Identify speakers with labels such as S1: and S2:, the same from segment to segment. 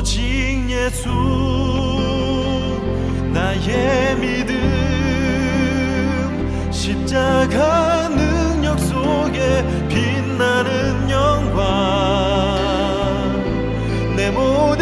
S1: 오직 예수 나의 믿음. 십자가 능력 속에 빛나는 영광. 내 모든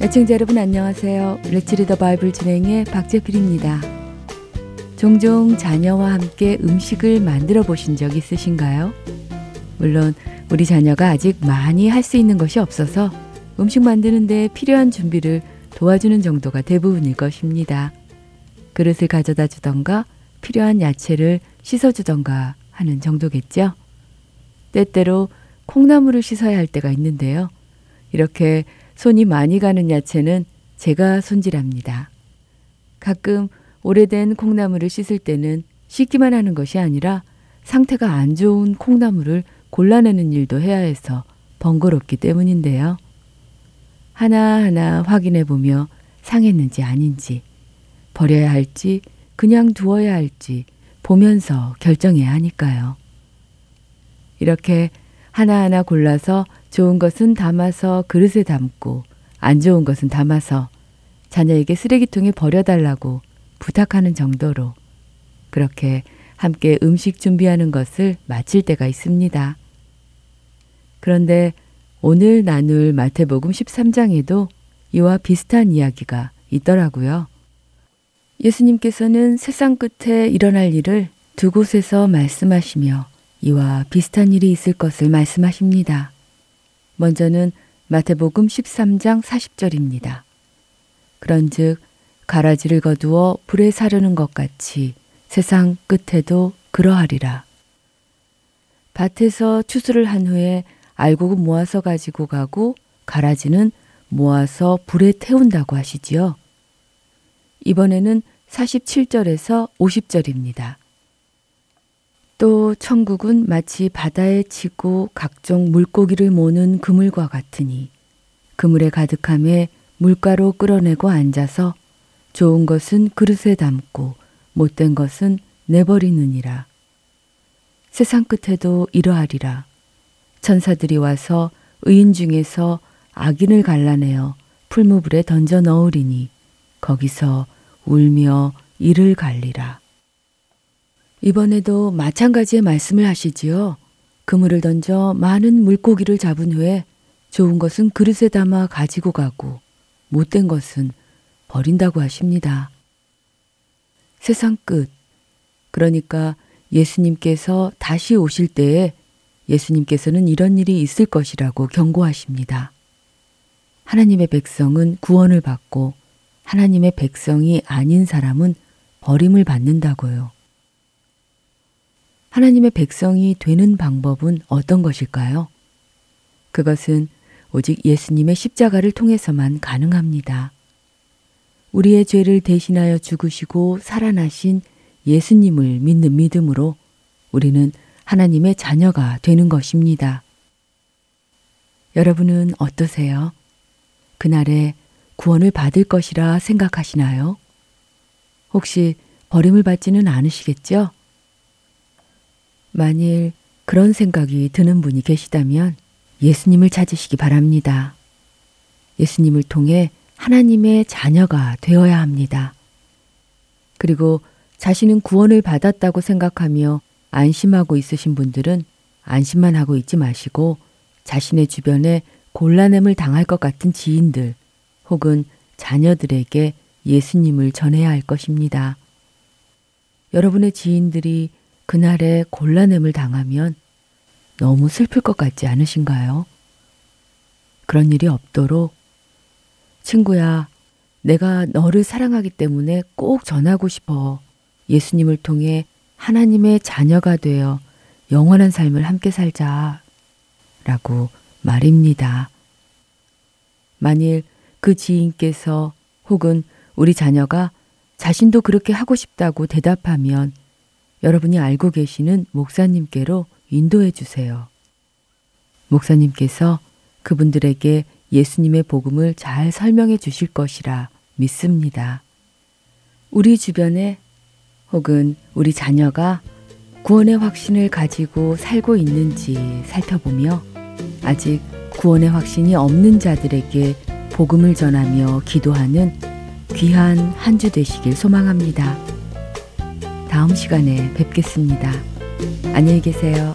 S1: 애청자 여러분 안녕하세요. 레츠리더 바이블 진행의 박재필입니다. 종종 자녀와 함께 음식을 만들어 보신 적 있으신가요? 물론 우리 자녀가 아직 많이 할 수 있는 것이 없어서 음식 만드는데 필요한 준비를 도와주는 정도가 대부분일 것입니다. 그릇을 가져다 주던가 필요한 야채를 씻어주던가 하는 정도겠죠? 때때로 콩나물을 씻어야 할 때가 있는데요. 이렇게 손이 많이 가는 야채는
S2: 제가 손질합니다. 가끔 오래된 콩나물을 씻을 때는 씻기만 하는 것이 아니라 상태가 안 좋은 콩나물을 골라내는 일도 해야 해서 번거롭기 때문인데요. 하나하나 확인해 보며 상했는지 아닌지, 버려야 할지, 그냥 두어야 할지 보면서 결정해야 하니까요. 이렇게 하나하나 골라서 좋은 것은 담아서 그릇에 담고 안 좋은 것은 담아서 자녀에게 쓰레기통에 버려달라고 부탁하는 정도로 그렇게 함께 음식 준비하는 것을 마칠 때가 있습니다. 그런데 오늘 나눌 마태복음 13장에도 이와 비슷한 이야기가 있더라고요. 예수님께서는 세상 끝에 일어날 일을 두 곳에서 말씀하시며 이와 비슷한 일이 있을 것을 말씀하십니다. 먼저는 마태복음 13장 40절입니다. 그런즉 가라지를 거두어 불에 사르는 것 같이 세상 끝에도 그러하리라. 밭에서 추수를 한 후에 알곡을 모아서 가지고 가고 가라지는 모아서 불에 태운다고 하시지요. 이번에는 47절에서 50절입니다. 또 천국은 마치 바다에 치고 각종 물고기를 모는 그물과 같으니 그물에 가득함에 물가로 끌어내고 앉아서 좋은 것은 그릇에 담고 못된 것은 내버리느니라. 세상 끝에도 이러하리라. 천사들이 와서 의인 중에서 악인을 갈라내어 풀무불에 던져 넣으리니 거기서 울며 이를 갈리라. 이번에도 마찬가지의 말씀을 하시지요. 그물을 던져 많은 물고기를 잡은 후에 좋은 것은 그릇에 담아 가지고 가고 못된 것은 버린다고 하십니다. 세상 끝. 그러니까 예수님께서 다시 오실 때에 예수님께서는 이런 일이 있을 것이라고 경고하십니다. 하나님의 백성은 구원을 받고 하나님의 백성이 아닌 사람은 버림을 받는다고요. 하나님의 백성이 되는 방법은 어떤 것일까요? 그것은 오직 예수님의 십자가를 통해서만 가능합니다. 우리의 죄를 대신하여 죽으시고 살아나신 예수님을 믿는 믿음으로 우리는 하나님의 자녀가 되는 것입니다. 여러분은 어떠세요? 그날에 구원을 받을 것이라 생각하시나요? 혹시 버림을 받지는 않으시겠죠? 만일 그런 생각이 드는 분이 계시다면 예수님을 찾으시기 바랍니다. 예수님을 통해 하나님의 자녀가 되어야 합니다. 그리고 자신은 구원을 받았다고 생각하며 안심하고 있으신 분들은 안심만 하고 있지 마시고 자신의 주변에 곤란함을 당할 것 같은 지인들 혹은 자녀들에게 예수님을 전해야 할 것입니다. 여러분의 지인들이 그날에 곤란함을 당하면 너무 슬플 것 같지 않으신가요? 그런 일이 없도록 친구야, 내가 너를 사랑하기 때문에 꼭 전하고 싶어. 예수님을 통해 하나님의 자녀가 되어 영원한 삶을 함께 살자. 라고 말입니다. 만일 그 지인께서 혹은 우리 자녀가 자신도 그렇게 하고 싶다고 대답하면 여러분이 알고 계시는 목사님께로 인도해 주세요. 목사님께서 그분들에게 예수님의 복음을 잘 설명해 주실 것이라 믿습니다. 우리 주변에 혹은 우리 자녀가 구원의 확신을 가지고 살고 있는지 살펴보며 아직 구원의 확신이 없는 자들에게 복음을 전하며 기도하는 귀한 한 주 되시길 소망합니다. 다음 시간에 뵙겠습니다. 안녕히 계세요.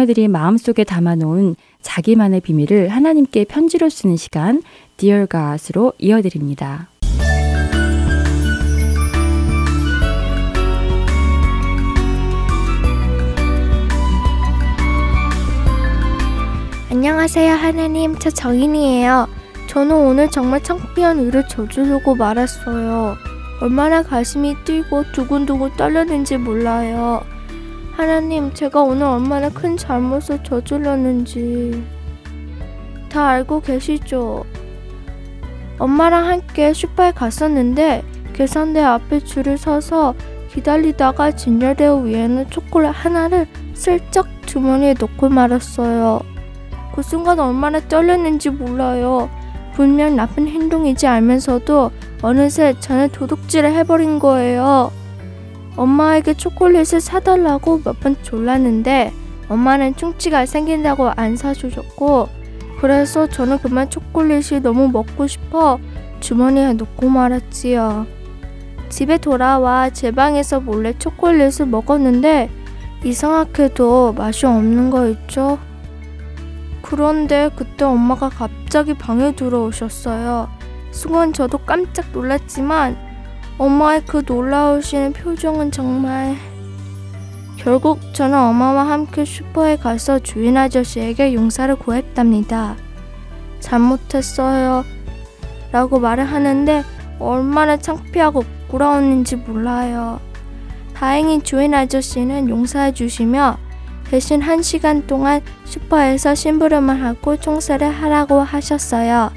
S2: 자녀들이 마음속에 담아놓은 자기만의 비밀을 하나님께 편지로 쓰는 시간 Dear God으로 이어드립니다.
S3: 안녕하세요 하나님. 저 정인이에요. 저는 오늘 정말 창피한 일을 저지르고 말았어요. 얼마나 가슴이 뛰고 두근두근 떨렸는지 몰라요 하나님 제가 오늘 얼마나 큰 잘못을 저질렀는지 다 알고 계시죠 엄마랑 함께 슈퍼에 갔었는데 계산대 앞에 줄을 서서 기다리다가 진열대어 위에는 초콜릿 하나를 슬쩍 주머니에 넣고 말았어요. 그 순간 얼마나 떨렸는지 몰라요. 분명 나쁜 행동이지 알면서도 어느새 저는 도둑질을 해버린 거예요. 엄마에게 초콜릿을 사달라고 몇 번 졸랐는데 엄마는 충치가 생긴다고 안 사주셨고 그래서 저는 그만 초콜릿이 너무 먹고 싶어 주머니에 넣고 말았지요. 집에 돌아와 제 방에서 몰래 초콜릿을 먹었는데 이상하게도 맛이 없는 거 있죠? 그런데 그때 엄마가 갑자기 방에 들어오셨어요. 순간 저도 깜짝 놀랐지만 엄마의 그 놀라우시는 표정은 정말 결국 저는 엄마와 함께 슈퍼에 가서 주인 아저씨에게 용서를 구했답니다. 잘못했어요. 라고 말을 하는데 얼마나 창피하고 부끄러웠는지 몰라요. 다행히 주인 아저씨는 용서해 주시며 대신 한 시간 동안 슈퍼에서 심부름을 하고 청소를 하라고 하셨어요.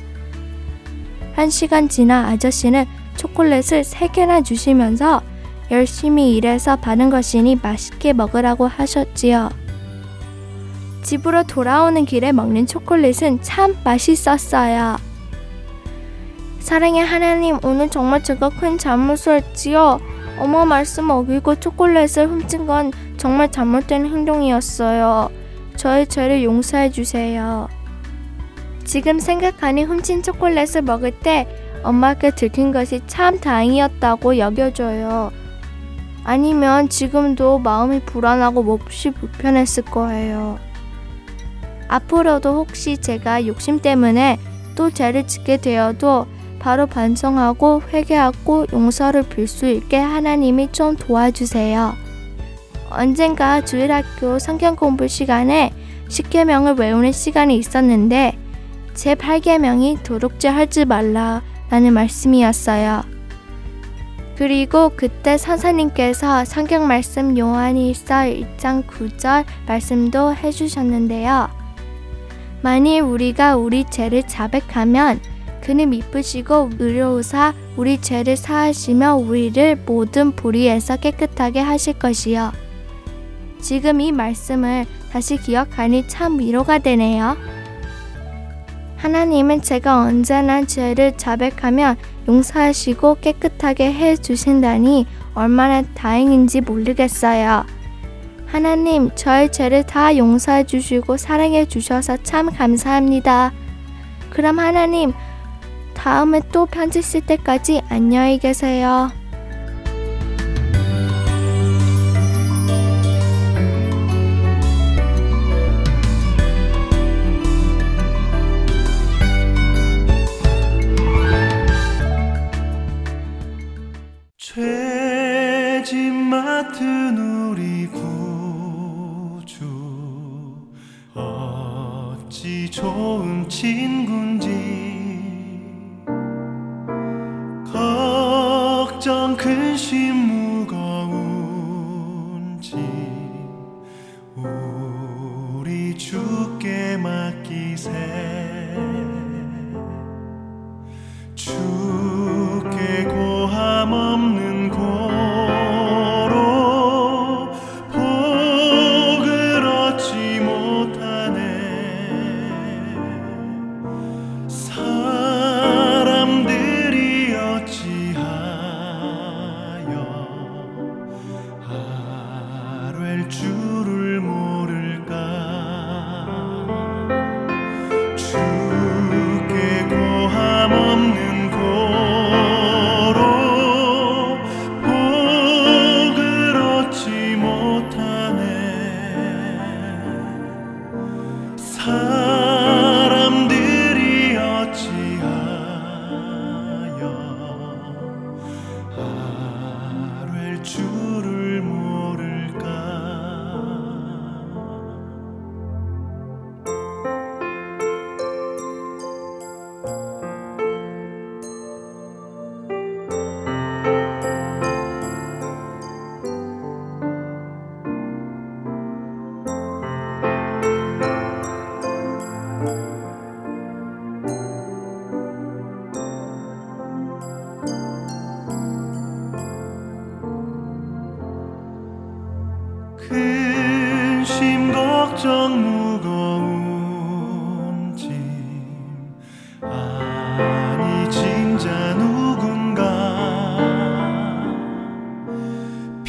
S3: 한 시간 지나 아저씨는 초콜릿을 3개나 주시면서 열심히 일해서 받은 것이니 맛있게 먹으라고 하셨지요. 집으로 돌아오는 길에 먹는 초콜릿은 참 맛있었어요. 사랑의 하나님, 오늘 정말 제가 큰 잘못을 했지요. 엄마 말씀 어기고 초콜릿을 훔친 건 정말 잘못된 행동이었어요. 저의 죄를 용서해 주세요. 지금 생각하니 훔친 초콜릿을 먹을 때 엄마께 들킨 것이 참 다행이었다고 여겨져요. 아니면 지금도 마음이 불안하고 몹시 불편했을 거예요. 앞으로도 혹시 제가 욕심 때문에 또 죄를 짓게 되어도 바로 반성하고 회개하고 용서를 빌 수 있게 하나님이 좀 도와주세요. 언젠가 주일학교 성경 공부 시간에 십계명을 외우는 시간이 있었는데 제 8계명이 도둑질 하지 말라 라는 말씀이었어요. 그리고 그때 선생님께서 성경 말씀 요한일서 1장 9절 말씀도 해주셨는데요. 만일 우리가 우리 죄를 자백하면 그는 미쁘시고 의로우사 우리 죄를 사하시며 우리를 모든 불의에서 깨끗하게 하실 것이요. 지금 이 말씀을 다시 기억하니 참 위로가 되네요. 하나님은 제가 언제나 죄를 자백하면 용서하시고 깨끗하게 해 주신다니 얼마나 다행인지 모르겠어요. 하나님, 저의 죄를 다 용서해 주시고 사랑해 주셔서 참 감사합니다. 그럼 하나님, 다음에 또 편지 쓸 때까지 안녕히 계세요.
S1: 좋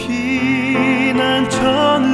S1: 피난처는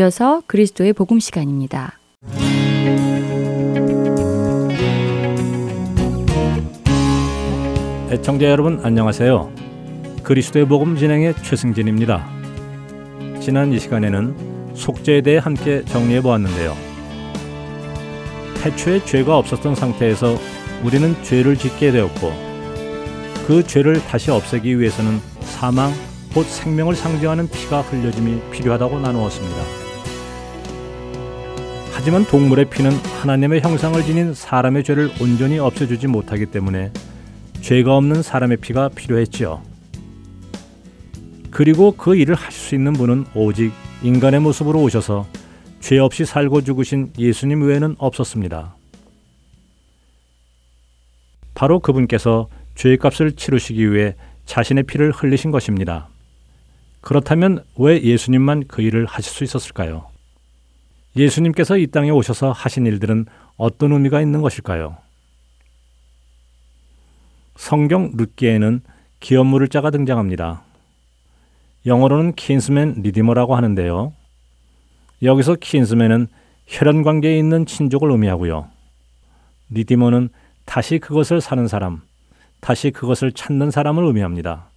S2: 이어서 그리스도의 복음 시간입니다.
S4: 애청자 여러분 안녕하세요. 그리스도의 복음 진행의 최승진입니다. 지난 이 시간에는 속죄에 대해 함께 정리해 보았는데요. 태초에 죄가 없었던 상태에서 우리는 죄를 짓게 되었고 그 죄를 다시 없애기 위해서는 사망 곧 생명을 상징하는 피가 흘려짐이 필요하다고 나누었습니다. 하지만 동물의 피는 하나님의 형상을 지닌 사람의 죄를 온전히 없애주지 못하기 때문에 죄가 없는 사람의 피가 필요했지요. 그리고 그 일을 하실 수 있는 분은 오직 인간의 모습으로 오셔서 죄 없이 살고 죽으신 예수님 외에는 없었습니다. 바로 그분께서 죄의 값을 치르시기 위해 자신의 피를 흘리신 것입니다. 그렇다면 왜 예수님만 그 일을 하실 수 있었을까요? 예수님께서 이 땅에 오셔서 하신 일들은 어떤 의미가 있는 것일까요? 성경 룻기에는 기업물을 자가 등장합니다. 영어로는 킨스맨 리디머라고 하는데요. 여기서 킨스맨은 혈연 관계에 있는 친족을 의미하고요. 리디머는 다시 그것을 사는 사람, 다시 그것을 찾는 사람을 의미합니다.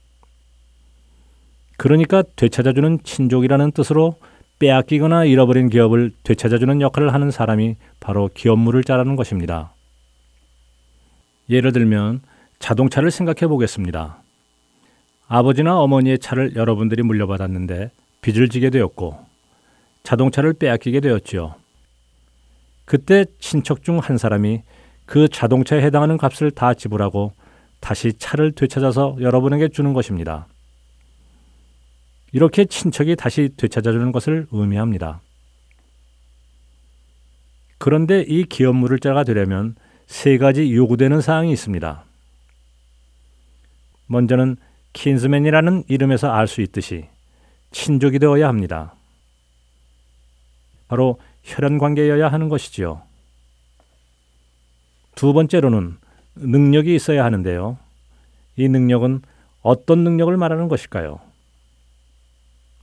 S4: 그러니까 되찾아주는 친족이라는 뜻으로 빼앗기거나 잃어버린 기업을 되찾아주는 역할을 하는 사람이 바로 기업물을 짜라는 것입니다. 예를 들면 자동차를 생각해 보겠습니다. 아버지나 어머니의 차를 여러분들이 물려받았는데 빚을 지게 되었고 자동차를 빼앗기게 되었지요. 그때 친척 중 한 사람이 그 자동차에 해당하는 값을 다 지불하고 다시 차를 되찾아서 여러분에게 주는 것입니다. 이렇게 친척이 다시 되찾아주는 것을 의미합니다. 그런데 이 기업 물을자가 되려면 세 가지 요구되는 사항이 있습니다. 먼저는 킨스맨이라는 이름에서 알 수 있듯이 친족이 되어야 합니다. 바로 혈연 관계여야 하는 것이지요. 두 번째로는 능력이 있어야 하는데요. 이 능력은 어떤 능력을 말하는 것일까요?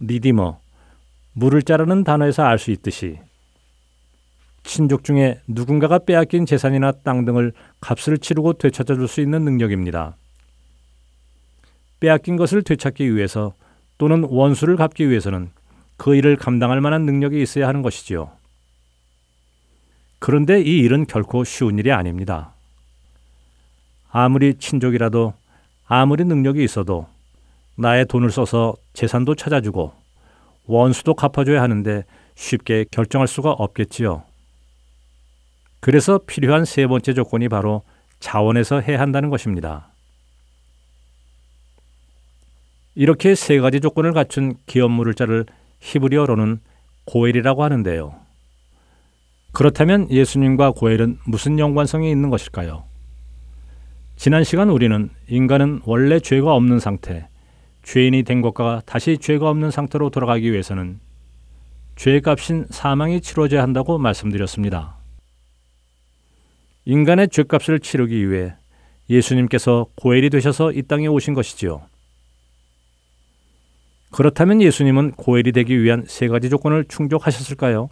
S4: 리디머, 물을 자르는 단어에서 알 수 있듯이 친족 중에 누군가가 빼앗긴 재산이나 땅 등을 값을 치르고 되찾아 줄 수 있는 능력입니다. 빼앗긴 것을 되찾기 위해서 또는 원수를 갚기 위해서는 그 일을 감당할 만한 능력이 있어야 하는 것이지요. 그런데 이 일은 결코 쉬운 일이 아닙니다. 아무리 친족이라도 아무리 능력이 있어도 나의 돈을 써서 재산도 찾아주고 원수도 갚아줘야 하는데 쉽게 결정할 수가 없겠지요. 그래서 필요한 세 번째 조건이 바로 자원에서 해야 한다는 것입니다. 이렇게 세 가지 조건을 갖춘 기업 물을 자를 히브리어로는 고엘이라고 하는데요. 그렇다면 예수님과 고엘은 무슨 연관성이 있는 것일까요? 지난 시간 우리는 인간은 원래 죄가 없는 상태, 죄인이 된 것과 다시 죄가 없는 상태로 돌아가기 위해서는 죄값인 사망이 치러져야 한다고 말씀드렸습니다. 인간의 죄값을 치르기 위해 예수님께서 고엘이 되셔서 이 땅에 오신 것이지요. 그렇다면 예수님은 고엘이 되기 위한 세 가지 조건을 충족하셨을까요?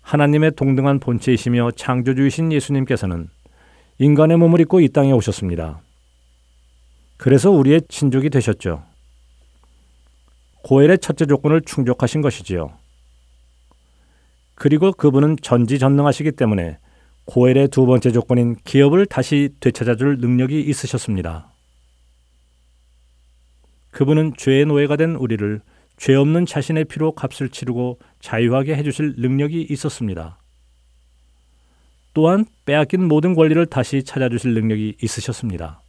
S4: 하나님의 동등한 본체이시며 창조주이신 예수님께서는 인간의 몸을 입고 이 땅에 오셨습니다. 그래서 우리의 친족이 되셨죠. 고엘의 첫째 조건을 충족하신 것이지요. 그리고 그분은 전지전능하시기 때문에 고엘의 두 번째 조건인 기업을 다시 되찾아줄 능력이 있으셨습니다. 그분은 죄의 노예가 된 우리를 죄 없는 자신의 피로 값을 치르고 자유하게 해주실 능력이 있었습니다. 또한 빼앗긴 모든 권리를 다시 찾아주실 능력이 있으셨습니다.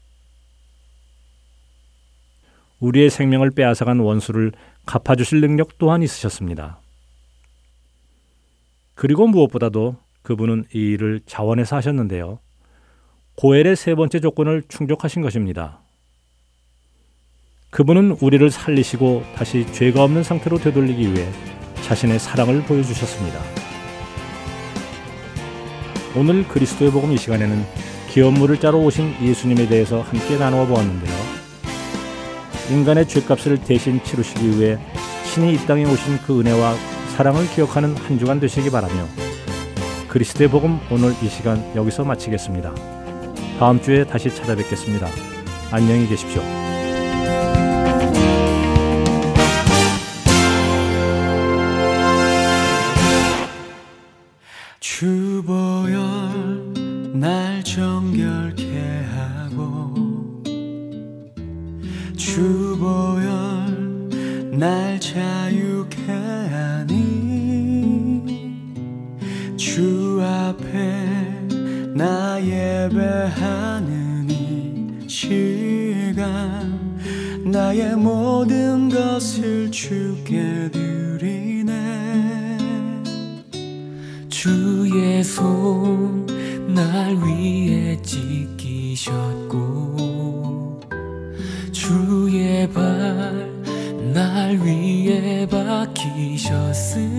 S4: 우리의 생명을 빼앗아간 원수를 갚아주실 능력 또한 있으셨습니다. 그리고 무엇보다도 그분은 이 일을 자원해서 하셨는데요. 고엘의 세 번째 조건을 충족하신 것입니다. 그분은 우리를 살리시고 다시 죄가 없는 상태로 되돌리기 위해 자신의 사랑을 보여주셨습니다. 오늘 그리스도의 복음 이 시간에는 기업물을 짜러 오신 예수님에 대해서 함께 나누어 보았는데요. 인간의 죄값을 대신 치르시기 위해 신이 이 땅에 오신 그 은혜와 사랑을 기억하는 한 주간 되시기 바라며 그리스도의 복음 오늘 이 시간 여기서 마치겠습니다. 다음 주에 다시 찾아뵙겠습니다. 안녕히 계십시오.
S5: 주보여 날 정결케 주보여 날 자유케 하니 주 앞에 나 예배하는 이 시간 나의 모든 것을 주께 드리네.
S6: 주의 손 날 위에 찢기셨고 날 위에 박히셨으니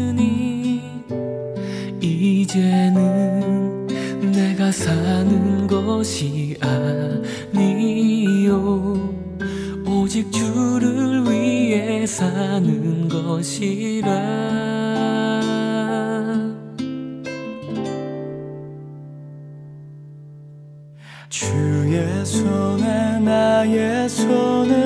S6: 이제는 내가 사는 것이 아니요. 오직 주를 위해 사는 것이라.
S5: 주의 손에 나의 손을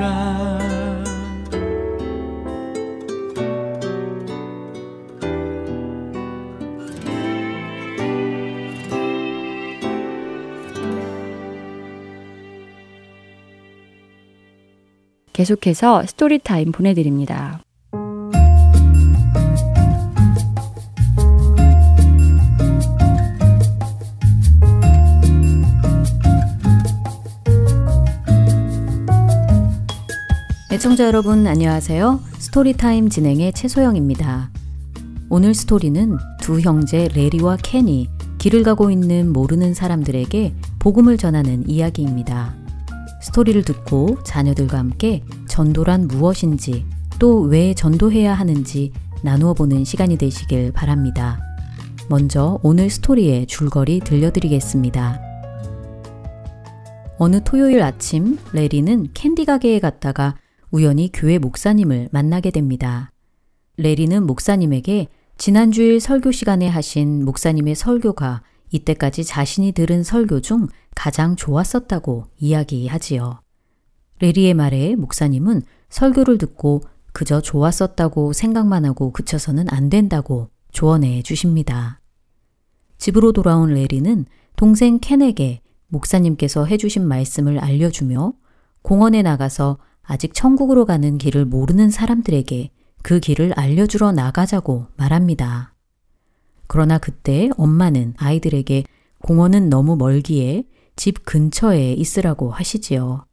S7: 계속해서 스토리타임 보내드립니다. 애청자 여러분 안녕하세요. 스토리타임 진행의 최소영입니다. 오늘 스토리는 두 형제 레리와 켄이 길을 가고 있는 모르는 사람들에게 복음을 전하는 이야기입니다. 스토리를 듣고 자녀들과 함께 전도란 무엇인지 또 왜 전도해야 하는지 나누어 보는 시간이 되시길 바랍니다. 먼저 오늘 스토리의 줄거리 들려드리겠습니다. 어느 토요일 아침 레리는 캔디 가게에 갔다가 우연히 교회 목사님을 만나게 됩니다. 레리는 목사님에게 지난주일 설교 시간에 하신 목사님의 설교가 이때까지 자신이 들은 설교 중 가장 좋았었다고 이야기하지요. 레리의 말에 목사님은 설교를 듣고 그저 좋았었다고 생각만 하고 그쳐서는 안 된다고 조언해 주십니다. 집으로 돌아온 레리는 동생 켄에게 목사님께서 해주신 말씀을 알려주며 공원에 나가서 아직 천국으로 가는 길을 모르는 사람들에게 그 길을 알려주러 나가자고 말합니다. 그러나 그때 엄마는 아이들에게 공원은 너무 멀기에 집 근처에 있으라고 하시지요.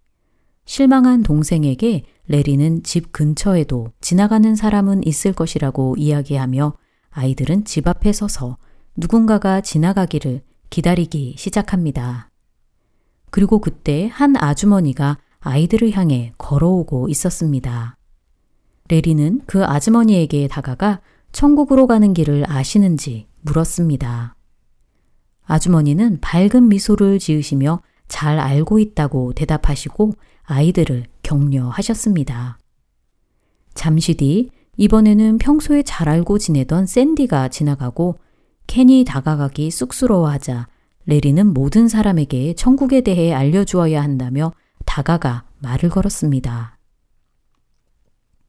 S7: 실망한 동생에게 레리는 집 근처에도 지나가는 사람은 있을 것이라고 이야기하며 아이들은 집 앞에 서서 누군가가 지나가기를 기다리기 시작합니다. 그리고 그때 한 아주머니가 아이들을 향해 걸어오고 있었습니다. 레리는 그 아주머니에게 다가가 천국으로 가는 길을 아시는지 물었습니다. 아주머니는 밝은 미소를 지으시며 잘 알고 있다고 대답하시고 아이들을 격려하셨습니다. 잠시 뒤 이번에는 평소에 잘 알고 지내던 샌디가 지나가고 켄이 다가가기 쑥스러워하자 레리는 모든 사람에게 천국에 대해 알려주어야 한다며 다가가 말을 걸었습니다.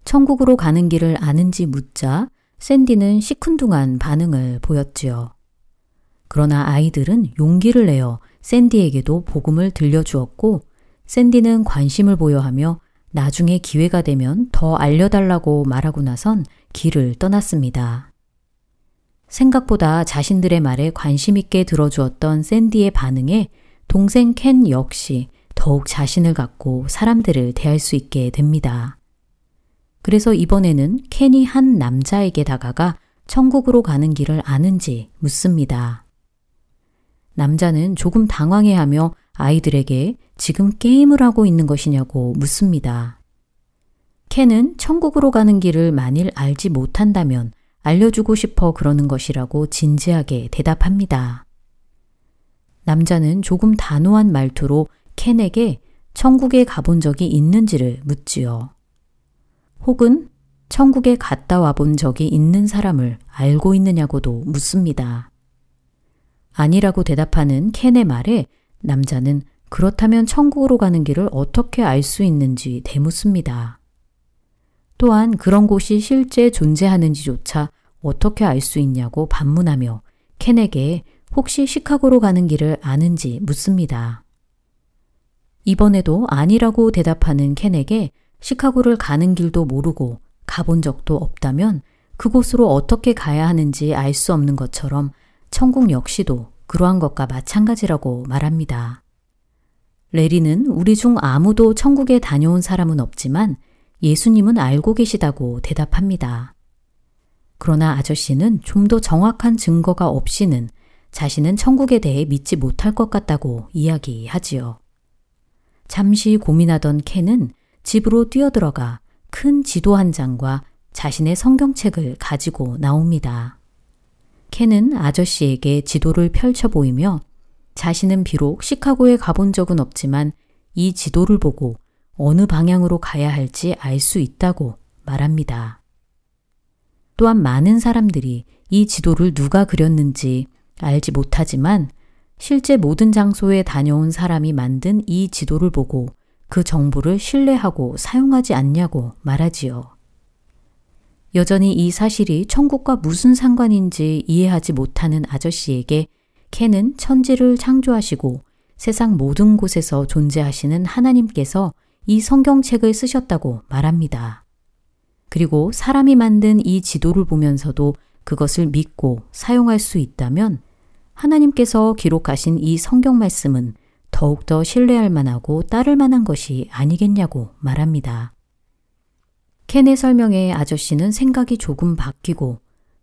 S7: 천국으로 가는 길을 아는지 묻자 샌디는 시큰둥한 반응을 보였지요. 그러나 아이들은 용기를 내어 샌디에게도 복음을 들려주었고 샌디는 관심을 보여하며 나중에 기회가 되면 더 알려달라고 말하고 나선 길을 떠났습니다. 생각보다 자신들의 말에 관심 있게 들어주었던 샌디의 반응에 동생 켄 역시 더욱 자신을 갖고 사람들을 대할 수 있게 됩니다. 그래서 이번에는 켄이 한 남자에게 다가가 천국으로 가는 길을 아는지 묻습니다. 남자는 조금 당황해하며 아이들에게 지금 게임을 하고 있는 것이냐고 묻습니다. 켄은 천국으로 가는 길을 만일 알지 못한다면 알려주고 싶어 그러는 것이라고 진지하게 대답합니다. 남자는 조금 단호한 말투로 켄에게 천국에 가본 적이 있는지를 묻지요. 혹은 천국에 갔다 와본 적이 있는 사람을 알고 있느냐고도 묻습니다. 아니라고 대답하는 켄의 말에 남자는 그렇다면 천국으로 가는 길을 어떻게 알 수 있는지 대묻습니다. 또한 그런 곳이 실제 존재하는지조차 어떻게 알 수 있냐고 반문하며 켄에게 혹시 시카고로 가는 길을 아는지 묻습니다. 이번에도 아니라고 대답하는 켄에게 시카고를 가는 길도 모르고 가본 적도 없다면 그곳으로 어떻게 가야 하는지 알 수 없는 것처럼 천국 역시도 그러한 것과 마찬가지라고 말합니다. 레리는 우리 중 아무도 천국에 다녀온 사람은 없지만 예수님은 알고 계시다고 대답합니다. 그러나 아저씨는 좀 더 정확한 증거가 없이는 자신은 천국에 대해 믿지 못할 것 같다고 이야기하지요. 잠시 고민하던 켄은 집으로 뛰어들어가 큰 지도 한 장과 자신의 성경책을 가지고 나옵니다. 켄은 아저씨에게 지도를 펼쳐 보이며 자신은 비록 시카고에 가본 적은 없지만 이 지도를 보고 어느 방향으로 가야 할지 알 수 있다고 말합니다. 또한 많은 사람들이 이 지도를 누가 그렸는지 알지 못하지만 실제 모든 장소에 다녀온 사람이 만든 이 지도를 보고 그 정보를 신뢰하고 사용하지 않냐고 말하지요. 여전히 이 사실이 천국과 무슨 상관인지 이해하지 못하는 아저씨에게 켄은 천지를 창조하시고 세상 모든 곳에서 존재하시는 하나님께서 이 성경책을 쓰셨다고 말합니다. 그리고 사람이 만든 이 지도를 보면서도 그것을 믿고 사용할 수 있다면 하나님께서 기록하신 이 성경 말씀은 더욱더 신뢰할 만하고 따를 만한 것이 아니겠냐고 말합니다. 켄의 설명에 아저씨는 생각이 조금 바뀌고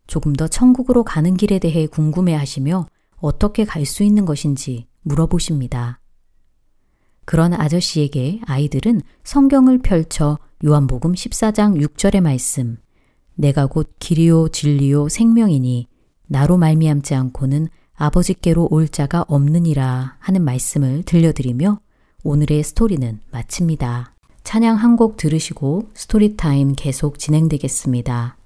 S7: 조금 더 천국으로 가는 길에 대해 궁금해 하시며 어떻게 갈 수 있는 것인지 물어보십니다. 그런 아저씨에게 아이들은 성경을 펼쳐 요한복음 14장 6절의 말씀, 내가 곧 길이요 진리요 생명이니 나로 말미암지 않고는 아버지께로 올 자가 없느니라 하는 말씀을 들려드리며 오늘의 스토리는 마칩니다. 찬양 한 곡 들으시고 스토리타임 계속 진행되겠습니다.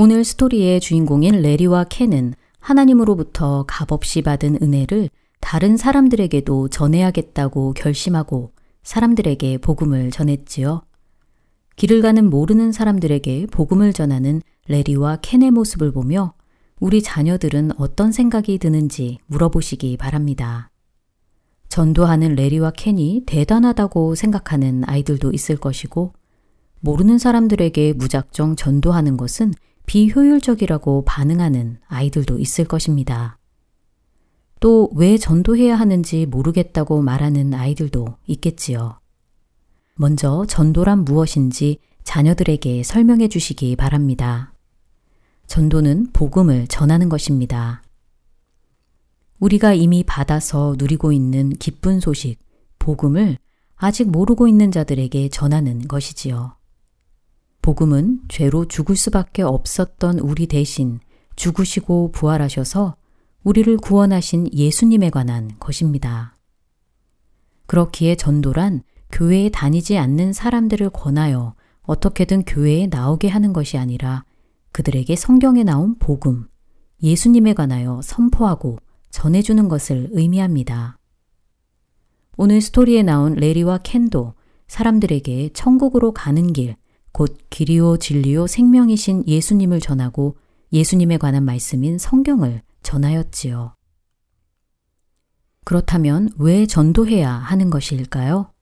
S7: 오늘 스토리의 주인공인 레리와 켄은 하나님으로부터 값없이 받은 은혜를 다른 사람들에게도 전해야겠다고 결심하고 사람들에게 복음을 전했지요. 길을 가는 모르는 사람들에게 복음을 전하는 레리와 켄의 모습을 보며 우리 자녀들은 어떤 생각이 드는지 물어보시기 바랍니다. 전도하는 레리와 켄이 대단하다고 생각하는 아이들도 있을 것이고, 모르는 사람들에게 무작정 전도하는 것은 비효율적이라고 반응하는 아이들도 있을 것입니다. 또 왜 전도해야 하는지 모르겠다고 말하는 아이들도 있겠지요. 먼저 전도란 무엇인지 자녀들에게 설명해 주시기 바랍니다. 전도는 복음을 전하는 것입니다. 우리가 이미 받아서 누리고 있는 기쁜 소식, 복음을 아직 모르고 있는 자들에게 전하는 것이지요. 복음은 죄로 죽을 수밖에 없었던 우리 대신 죽으시고 부활하셔서 우리를 구원하신 예수님에 관한 것입니다. 그렇기에 전도란 교회에 다니지 않는 사람들을 권하여 어떻게든 교회에 나오게 하는 것이 아니라 그들에게 성경에 나온 복음, 예수님에 관하여 선포하고 전해주는 것을 의미합니다. 오늘 스토리에 나온 레리와 켄도 사람들에게 천국으로 가는 길, 곧 길이요 진리요 생명이신 예수님을 전하고 예수님에 관한 말씀인 성경을 전하였지요. 그렇다면 왜 전도해야 하는 것일까요?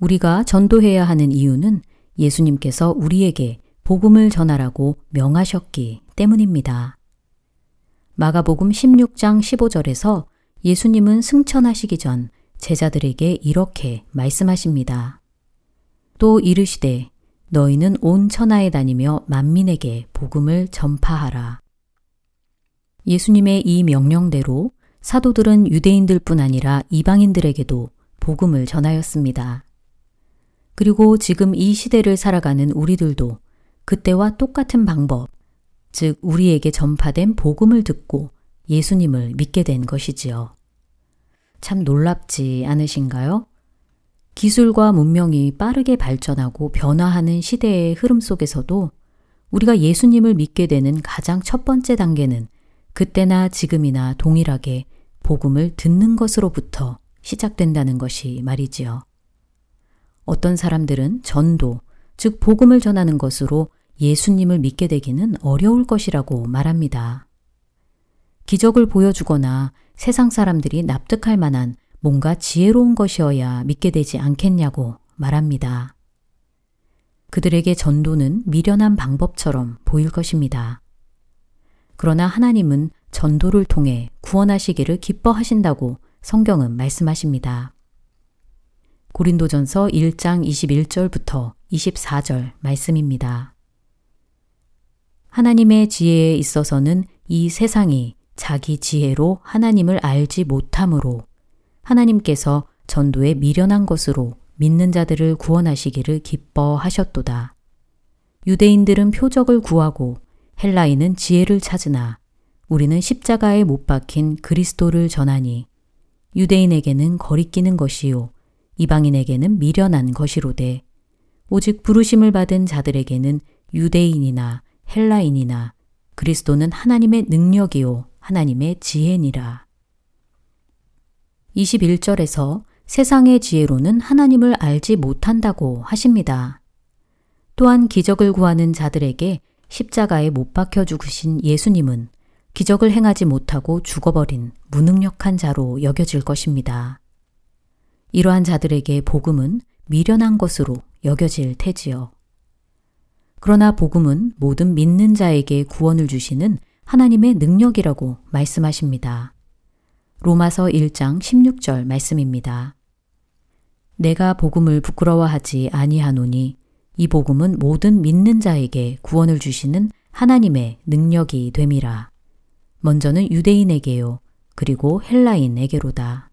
S7: 우리가 전도해야 하는 이유는 예수님께서 우리에게 복음을 전하라고 명하셨기 때문입니다. 마가복음 16장 15절에서 예수님은 승천하시기 전 제자들에게 이렇게 말씀하십니다. 또 이르시되 너희는 온 천하에 다니며 만민에게 복음을 전파하라. 예수님의 이 명령대로 사도들은 유대인들 뿐 아니라 이방인들에게도 복음을 전하였습니다. 그리고 지금 이 시대를 살아가는 우리들도 그때와 똑같은 방법, 즉 우리에게 전파된 복음을 듣고 예수님을 믿게 된 것이지요. 참 놀랍지 않으신가요? 기술과 문명이 빠르게 발전하고 변화하는 시대의 흐름 속에서도 우리가 예수님을 믿게 되는 가장 첫 번째 단계는 그때나 지금이나 동일하게 복음을 듣는 것으로부터 시작된다는 것이 말이지요. 어떤 사람들은 전도, 즉 복음을 전하는 것으로 예수님을 믿게 되기는 어려울 것이라고 말합니다. 기적을 보여주거나 세상 사람들이 납득할 만한 뭔가 지혜로운 것이어야 믿게 되지 않겠냐고 말합니다. 그들에게 전도는 미련한 방법처럼 보일 것입니다. 그러나 하나님은 전도를 통해 구원하시기를 기뻐하신다고 성경은 말씀하십니다. 고린도전서 1장 21절부터 24절 말씀입니다. 하나님의 지혜에 있어서는 이 세상이 자기 지혜로 하나님을 알지 못함으로 하나님께서 전도에 미련한 것으로 믿는 자들을 구원하시기를 기뻐하셨도다. 유대인들은 표적을 구하고 헬라인은 지혜를 찾으나 우리는 십자가에 못 박힌 그리스도를 전하니 유대인에게는 거리끼는 것이요 이방인에게는 미련한 것이로되 오직 부르심을 받은 자들에게는 유대인이나 헬라인이나 그리스도는 하나님의 능력이요 하나님의 지혜니라. 21절에서 세상의 지혜로는 하나님을 알지 못한다고 하십니다. 또한 기적을 구하는 자들에게 십자가에 못 박혀 죽으신 예수님은 기적을 행하지 못하고 죽어버린 무능력한 자로 여겨질 것입니다. 이러한 자들에게 복음은 미련한 것으로 여겨질 테지요. 그러나 복음은 모든 믿는 자에게 구원을 주시는 하나님의 능력이라고 말씀하십니다. 로마서 1장 16절 말씀입니다. 내가 복음을 부끄러워하지 아니하노니 이 복음은 모든 믿는 자에게 구원을 주시는 하나님의 능력이 됨이라. 먼저는 유대인에게요. 그리고 헬라인에게로다.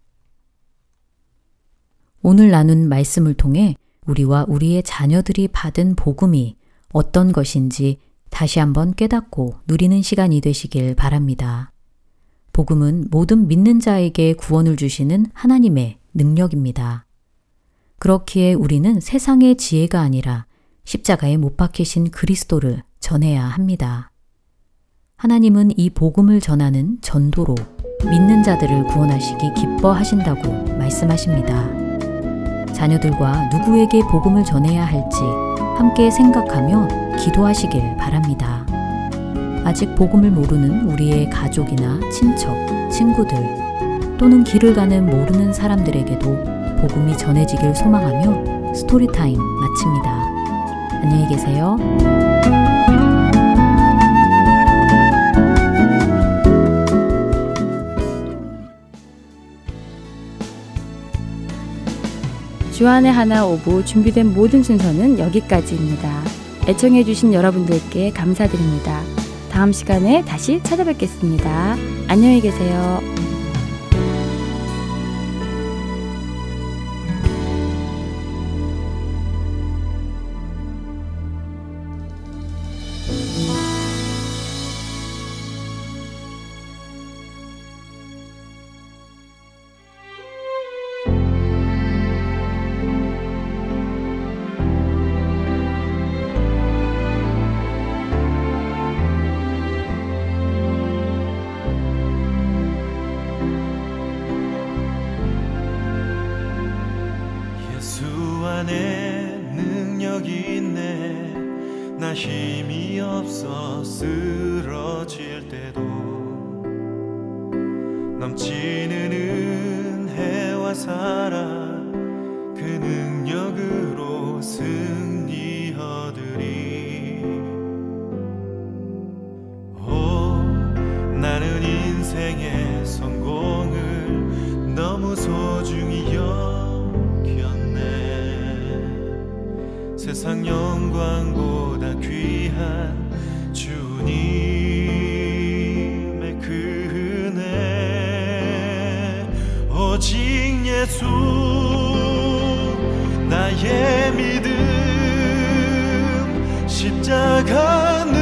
S7: 오늘 나눈 말씀을 통해 우리와 우리의 자녀들이 받은 복음이 어떤 것인지 다시 한번 깨닫고 누리는 시간이 되시길 바랍니다. 복음은 모든 믿는 자에게 구원을 주시는 하나님의 능력입니다. 그렇기에 우리는 세상의 지혜가 아니라 십자가에 못 박히신 그리스도를 전해야 합니다. 하나님은 이 복음을 전하는 전도로 믿는 자들을 구원하시기 기뻐하신다고 말씀하십니다. 자녀들과 누구에게 복음을 전해야 할지 함께 생각하며 기도하시길 바랍니다. 아직 복음을 모르는 우리의 가족이나 친척, 친구들 또는 길을 가는 모르는 사람들에게도 복음이 전해지길 소망하며 스토리타임 마칩니다. 안녕히 계세요.
S1: 주안의 하나 오부 준비된 모든 순서는 여기까지입니다. 애청해주신 여러분들께 감사드립니다. 다음 시간에 다시 찾아뵙겠습니다. 안녕히 계세요.
S8: 오직 예수 나의 믿음 십자가 능